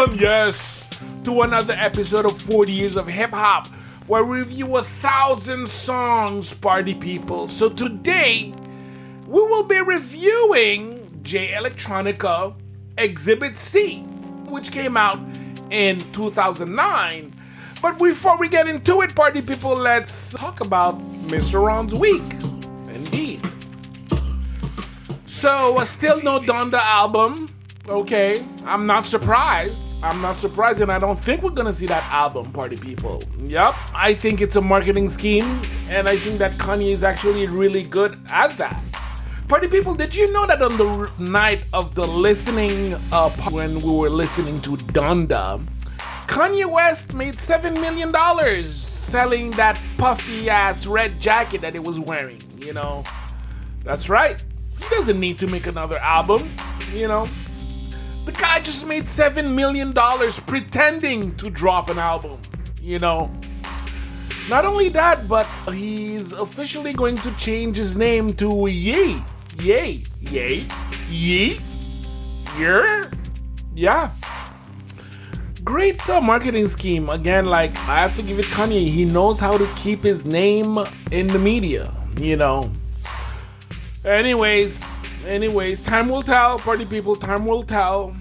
welcome, yes, to another episode of 40 Years of Hip Hop, where we review a thousand songs, party people. So today, we will be reviewing Jay Electronica Exhibit C, which came out in 2009. But before we get into it, party people, let's talk about Mr. Ron's week. Indeed. So, uh, still no Donda album. Okay, I'm not surprised. I'm not surprised, and I don't think we're gonna see that album, party people. Yep, I think it's a marketing scheme, and I think that Kanye is actually really good at that. Party people, did you know that on the night of the listening, uh, when we were listening to Donda, Kanye West made $7 million selling that puffy ass red jacket that he was wearing, you know? That's right. He doesn't need to make another album, you know? The guy just made $7 million pretending to drop an album, you know? Not only that, but he's officially going to change his name to Ye. Ye. Ye. Ye. Yeah. Yeah great uh, marketing scheme. Again, like I have to give it Kanye. He knows how to keep his name in the media. You know. Anyways, anyways, time will tell, party people. Time will tell.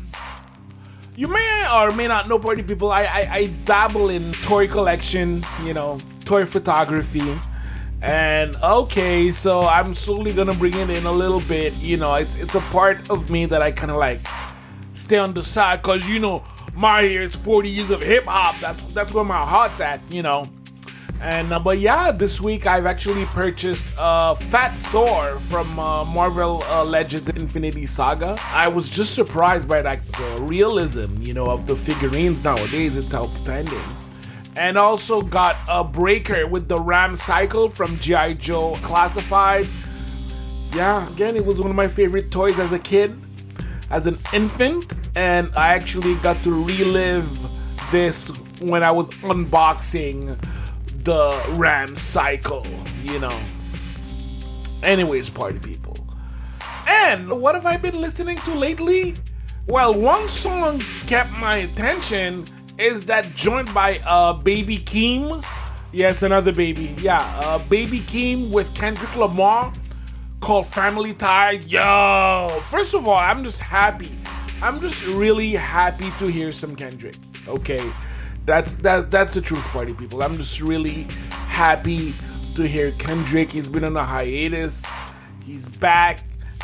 You may or may not know, party people. I I, I dabble in toy collection. You know, toy photography. And okay, so I'm slowly gonna bring it in a little bit. You know, it's it's a part of me that I kind of like stay on the side, cause you know my years, 40 years of hip hop. That's that's where my heart's at, you know. And uh, but yeah, this week I've actually purchased uh, Fat Thor from uh, Marvel uh, Legends Infinity Saga. I was just surprised by like the realism, you know, of the figurines nowadays. It's outstanding. And also got a breaker with the Ram Cycle from GI Joe Classified. Yeah, again, it was one of my favorite toys as a kid, as an infant and I actually got to relive this when I was unboxing the Ram Cycle, you know. Anyways, party people. And what have I been listening to lately? Well, one song kept my attention is that joint by uh, Baby Keem. Yes, another baby. Yeah, uh, Baby Keem with Kendrick Lamar called Family Ties. Yo, first of all, I'm just happy I'm just really happy to hear some Kendrick. Okay, that's that that's the truth, party people. I'm just really happy to hear Kendrick. He's been on a hiatus. He's back,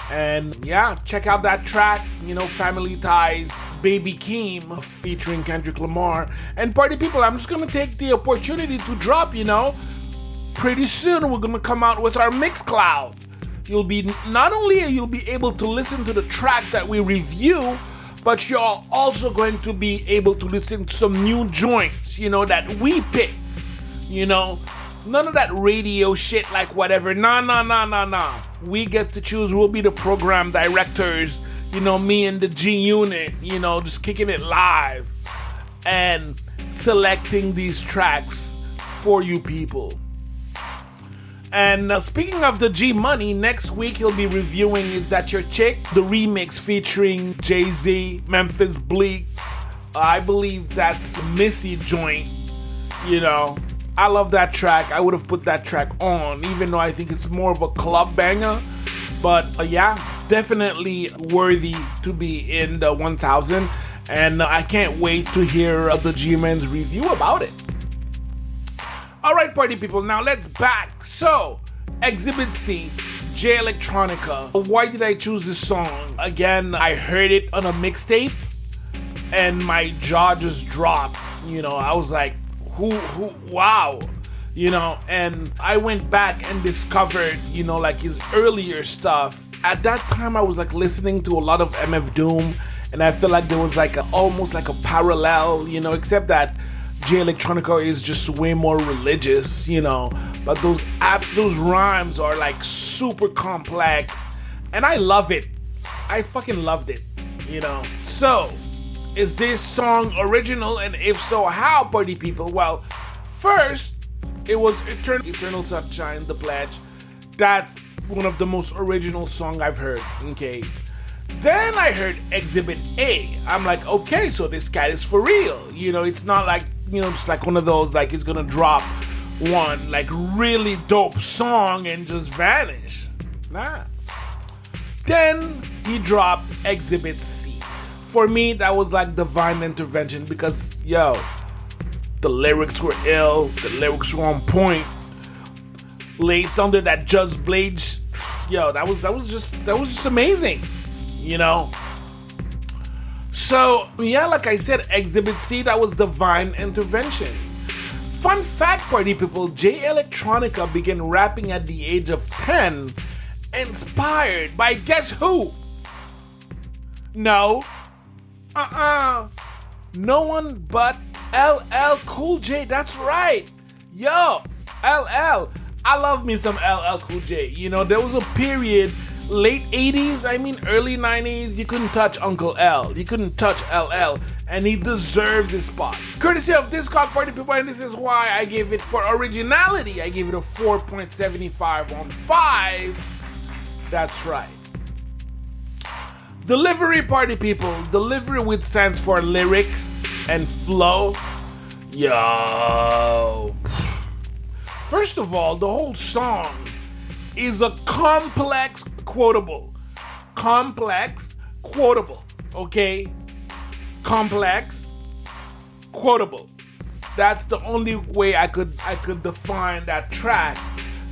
and yeah, check out that track. You know, Family Ties, Baby Keem, featuring Kendrick Lamar. And party people, I'm just gonna take the opportunity to drop. You know, pretty soon we're gonna come out with our Mixcloud. you'll be not only you'll be able to listen to the tracks that we review but you're also going to be able to listen to some new joints you know that we pick you know? None of that radio shit like whatever. Nah nah nah nah nah. We get to choose we'll be the program directors you know me and the g unit you know just kicking it live and selecting these tracks for you people and uh, speaking of the G Money, next week he'll be reviewing Is That Your Chick? The remix featuring Jay Z, Memphis Bleek. Uh, I believe that's Missy joint. You know, I love that track. I would have put that track on, even though I think it's more of a club banger. But uh, yeah, definitely worthy to be in the 1000. And uh, I can't wait to hear uh, the G Man's review about it. All right, party people, now let's back. So, Exhibit C, Jay Electronica. Why did I choose this song? Again, I heard it on a mixtape and my jaw just dropped. You know, I was like, who, who, wow. You know, and I went back and discovered, you know, like his earlier stuff. At that time, I was like listening to a lot of MF Doom, and I feel like there was like a, almost like a parallel, you know, except that Jay Electronica is just way more religious, you know. But those app, those rhymes are like super complex, and I love it. I fucking loved it, you know. So, is this song original, and if so, how, party people? Well, first, it was Eternal, Eternal Sunshine, The Pledge. That's one of the most original song I've heard. Okay, Then I heard Exhibit A. I'm like, okay, so this guy is for real. You know, it's not like, you know, just like one of those, like, he's gonna drop one, like, really dope song and just vanish. Nah. Then he dropped Exhibit C. For me, that was like divine intervention because, yo, the lyrics were ill, the lyrics were on point. Laced under that Just Blaze, yo, that was that was just that was just amazing, you know. So yeah, like I said, Exhibit C, that was divine intervention. Fun fact, party people, Jay Electronica began rapping at the age of 10 inspired by guess who? No. Uh uh-uh. uh No one but LL Cool J. That's right. Yo, LL. I love me some LL Cool J. You know, there was a period, late 80s, I mean early 90s, you couldn't touch Uncle L. You couldn't touch LL. And he deserves his spot. Courtesy of Discog Party People, and this is why I gave it for originality. I gave it a 4.75 on 5 that's right. Delivery party people. Delivery which stands for lyrics and flow. Yo. First of all, the whole song is a complex quotable. Complex quotable. Okay? Complex quotable. That's the only way I could I could define that track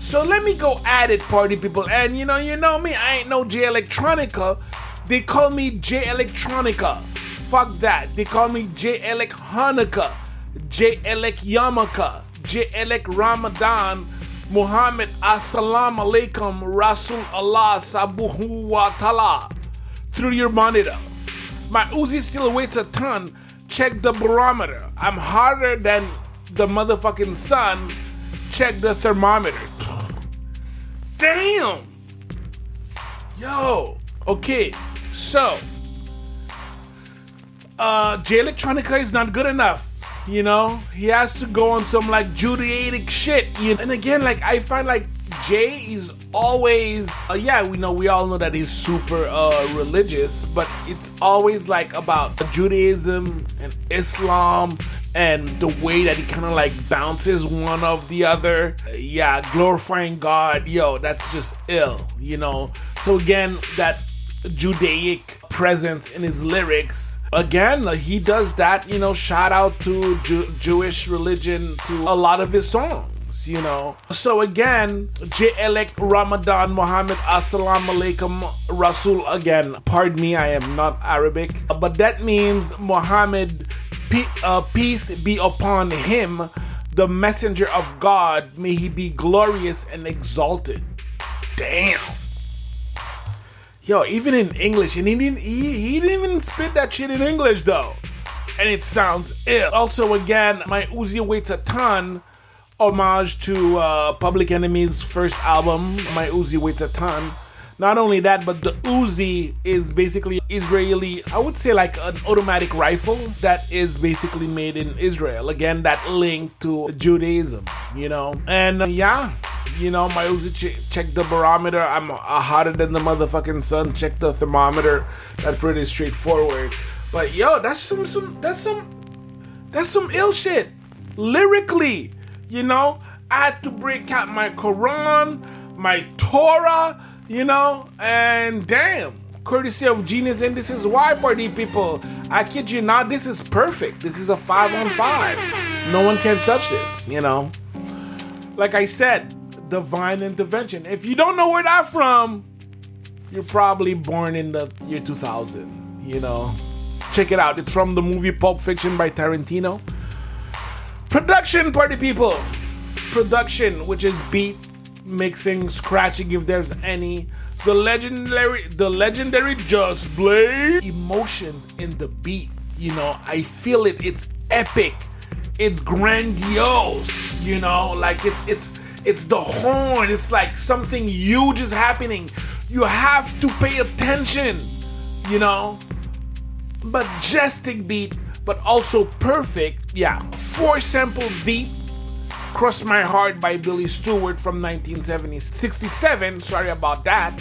so let me go at it, party people. And you know, you know me, I ain't no Jay Electronica. They call me Jay Electronica. Fuck that. They call me J Elec Hanukkah, J Elec Yamaka, J Elec Ramadan, Muhammad Assalamu alaikum, Rasul Allah Sabuhu wa Tala. Through your monitor. My Uzi still weighs a ton. Check the barometer. I'm harder than the motherfucking sun. Check the thermometer. Damn! Yo! Okay, so. Uh, Jay Electronica is not good enough. You know, he has to go on some like Judaic shit. You know? And again, like I find like Jay is always, uh, yeah, we know, we all know that he's super uh, religious, but it's always like about Judaism and Islam and the way that he kind of like bounces one of the other. Yeah, glorifying God, yo, that's just ill, you know. So again, that Judaic presence in his lyrics. Again, he does that, you know, shout out to Jew- Jewish religion to a lot of his songs you know. So again, J. Ramadan Muhammad Assalamu alaikum Rasul again. Pardon me, I am not Arabic, but that means Muhammad, uh, peace be upon him, the messenger of God. May he be glorious and exalted. Damn. Yo, even in English, and he didn't he, he didn't even spit that shit in English though. And it sounds ill. Also, again, my Uzi weighs a ton homage to uh, Public Enemy's first album, My Uzi Weighs a Ton. Not only that, but the Uzi is basically Israeli, I would say like an automatic rifle that is basically made in Israel. Again, that link to Judaism, you know? And uh, yeah, you know, my Uzi, ch- check the barometer. I'm hotter than the motherfucking sun. Check the thermometer. That's pretty straightforward. But yo, that's some, some, that's some, that's some ill shit. Lyrically, you know, I had to break out my Quran, my Torah, you know, and damn, courtesy of Genius, and this is why, party people. I kid you not, this is perfect. This is a five on five. No one can touch this, you know. Like I said, divine intervention. If you don't know where that from, you're probably born in the year 2000, you know. Check it out. It's from the movie Pulp Fiction by Tarantino. Production party people. Production, which is beat, mixing, scratching if there's any. The legendary the legendary Just Blaze. Emotions in the beat. You know, I feel it. It's epic. It's grandiose. You know, like it's it's it's the horn. It's like something huge is happening. You have to pay attention. You know? Majestic beat but also perfect. Yeah, four samples deep. Cross My Heart by Billy Stewart from 1967. Sorry about that.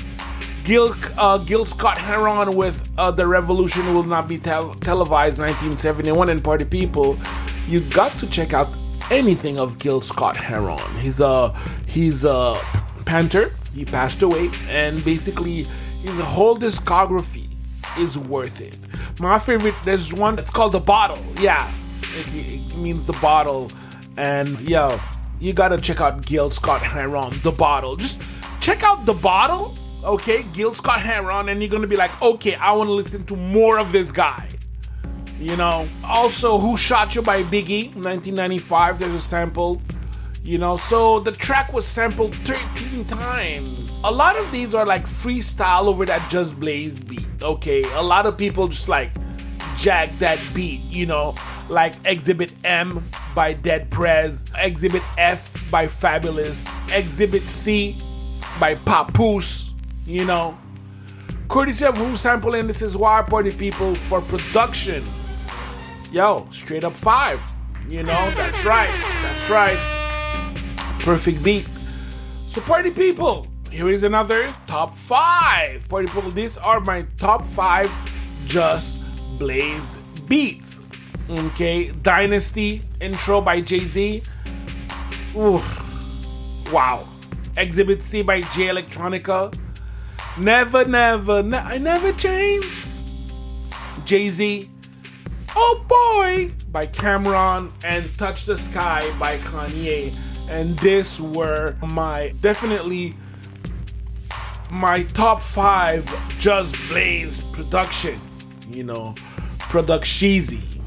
Gil, uh, Gil Scott Heron with uh, The Revolution Will Not Be tel- Televised 1971 and Party People, you got to check out anything of Gil Scott Heron. He's a he's a Panther. He passed away, and basically his whole discography is worth it. My favorite, there's one. It's called the Bottle. Yeah, it, it means the bottle, and yo, you gotta check out Gil Scott Heron. The Bottle. Just check out the Bottle. Okay, Gil Scott Heron, and you're gonna be like, okay, I want to listen to more of this guy. You know, also Who Shot You by Biggie, 1995. There's a sample. You know, so the track was sampled 13 times. A lot of these are like freestyle over that Just Blaze beat. Okay, a lot of people just like jack that beat. You know, like Exhibit M by Dead Prez, Exhibit F by Fabolous, Exhibit C by Papoose. You know, courtesy of Who Sampling. This is why Party People for production yo, straight up five. You know, that's right. That's right. Perfect beat. So, party people, here is another top five. Party people, these are my top five just blaze beats. Okay, Dynasty intro by Jay Z. Wow. Exhibit C by Jay Electronica. Never, never, ne- I never change. Jay Z Oh Boy by Cam'ron and Touch the Sky by Kanye. And this were my definitely my top five Just Blaze production, you know, productizy.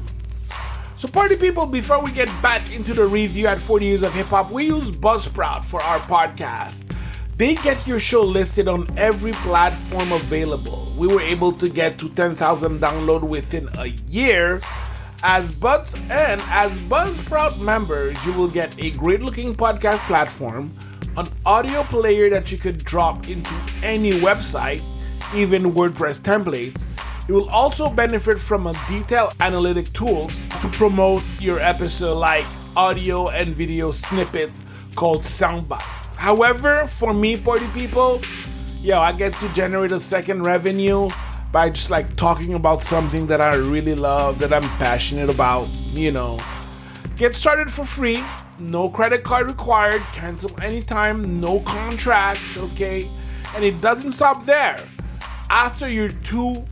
So, party people, before we get back into the review at 40 Years of Hip Hop, we use Buzzsprout for our podcast. They get your show listed on every platform available. We were able to get to 10,000 download within a year. As Buzz and as Buzzsprout members, you will get a great looking podcast platform, an audio player that you could drop into any website, even WordPress templates. You will also benefit from a detailed analytic tools to promote your episode like audio and video snippets called soundbites. However, for me, party people, yo, I get to generate a second revenue by just like talking about something that I really love, that I'm passionate about, you know. Get started for free, no credit card required, cancel anytime, no contracts, okay? And it doesn't stop there. After your two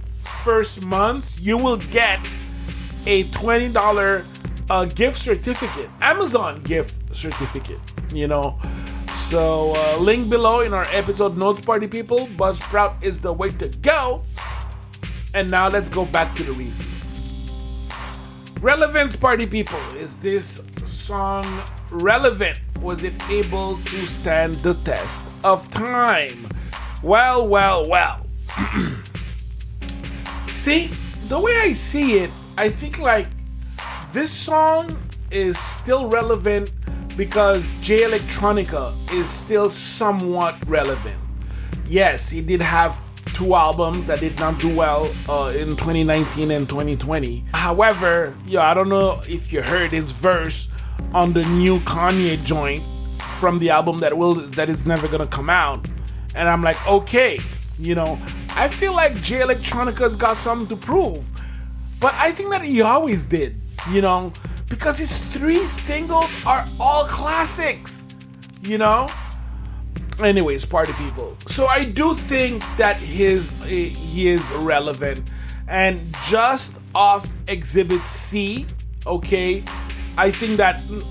first months, you will get a $20 uh, gift certificate, Amazon gift certificate, you know. So, uh, link below in our episode notes, party people. Buzzsprout is the way to go. And now let's go back to the review. Relevance, party people. Is this song relevant? Was it able to stand the test of time? Well, well, well. see, the way I see it, I think like this song is still relevant because Jay Electronica is still somewhat relevant. Yes, he did have two albums that did not do well uh, in 2019 and 2020. However, yeah, I don't know if you heard his verse on the new Kanye joint from the album that will that is never gonna come out, and I'm like, okay, you know, I feel like Jay Electronica's got something to prove, but I think that he always did, you know because his three singles are all classics, you know? Anyways, party people. So I do think that his eh, he is relevant and just off exhibit C, okay? I think that mm,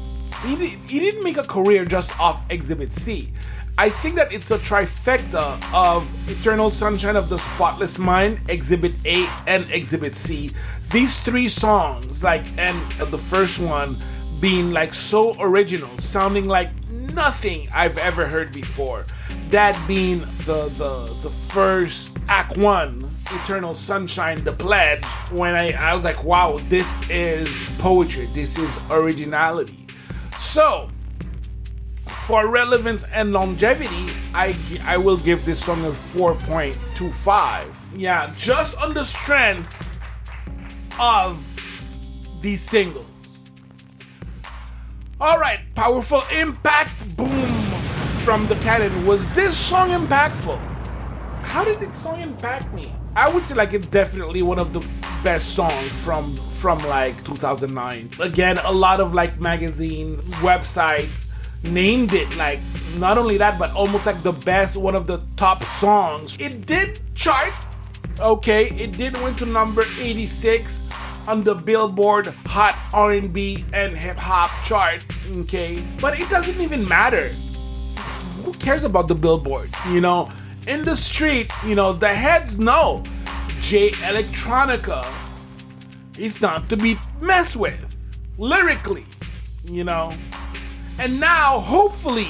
he, he didn't make a career just off exhibit C. I think that it's a trifecta of Eternal Sunshine of the Spotless Mind, Exhibit A, and Exhibit C. These three songs, like, and the first one being like so original, sounding like nothing I've ever heard before. That being the the the first Act One, Eternal Sunshine, The Pledge. When I I was like, wow, this is poetry. This is originality. So for relevance and longevity, I, I will give this song a 4.25. Yeah, just on the strength of these singles. Alright, powerful impact boom from the cannon. Was this song impactful? how did this song impact me? I would say like it's definitely one of the best songs from from like 2009. Again, a lot of like magazines, websites named it like not only that but almost like the best one of the top songs. It did chart. Okay, it did went to number 86 on the Billboard Hot R&B and Hip Hop chart, okay? But it doesn't even matter. Who cares about the Billboard, you know? in the street, you know, the heads know Jay Electronica is not to be messed with lyrically, you know. And now, hopefully,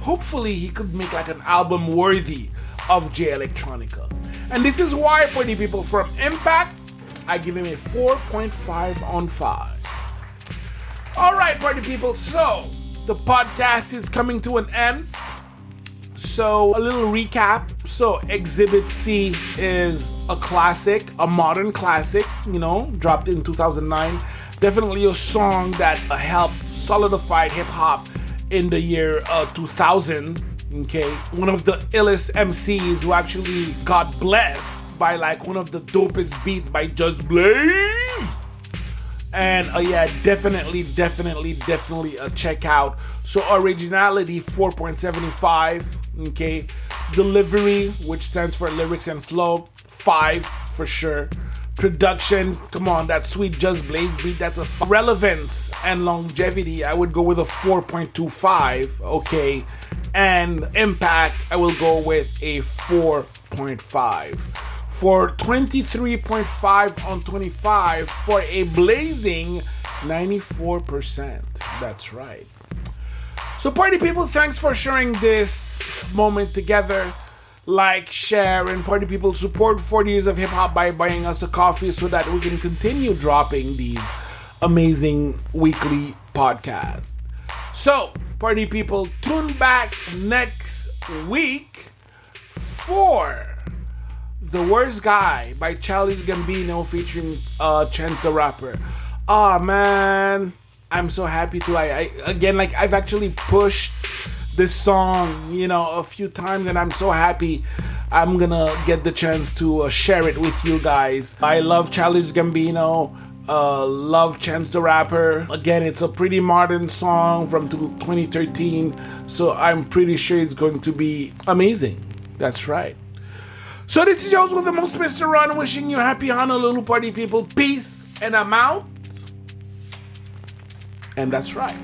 hopefully, he could make like an album worthy of Jay Electronica. And this is why, for the people from Impact, I give him a 4.5 on 5. All right, party people, so the podcast is coming to an end. So, a little recap. So, Exhibit C is a classic, a modern classic, you know, dropped in 2009. Definitely a song that helped solidify hip hop in the year uh, 2000. Okay, one of the illest MCs who actually got blessed by like one of the dopest beats by Just Blaze. And uh, yeah, definitely, definitely, definitely a check out. So originality 4.75 Okay, delivery, which stands for lyrics and flow, five for sure. Production, come on, that sweet Just Blaze beat, that's a f- relevance and longevity. I would go with a 4.25. Okay, and impact, I will go with a 4.5 for 23.5 on 25 for a blazing 94%. That's right. So, party people, thanks for sharing this moment together. Like, share, and party people support 40 years of hip hop by buying us a coffee so that we can continue dropping these amazing weekly podcasts. So, party people, tune back next week for The Worst Guy by Childish Gambino featuring uh, Chance the Rapper. Ah, oh, man. I'm so happy to. I, I again like I've actually pushed this song, you know, a few times, and I'm so happy. I'm gonna get the chance to uh, share it with you guys. I love Childish Gambino. Uh, love Chance the Rapper. Again, it's a pretty modern song from 2013, so I'm pretty sure it's going to be amazing. That's right. So this is yours with the most Mr. Ron wishing you happy Honolulu party people. Peace and I'm out. And that's right.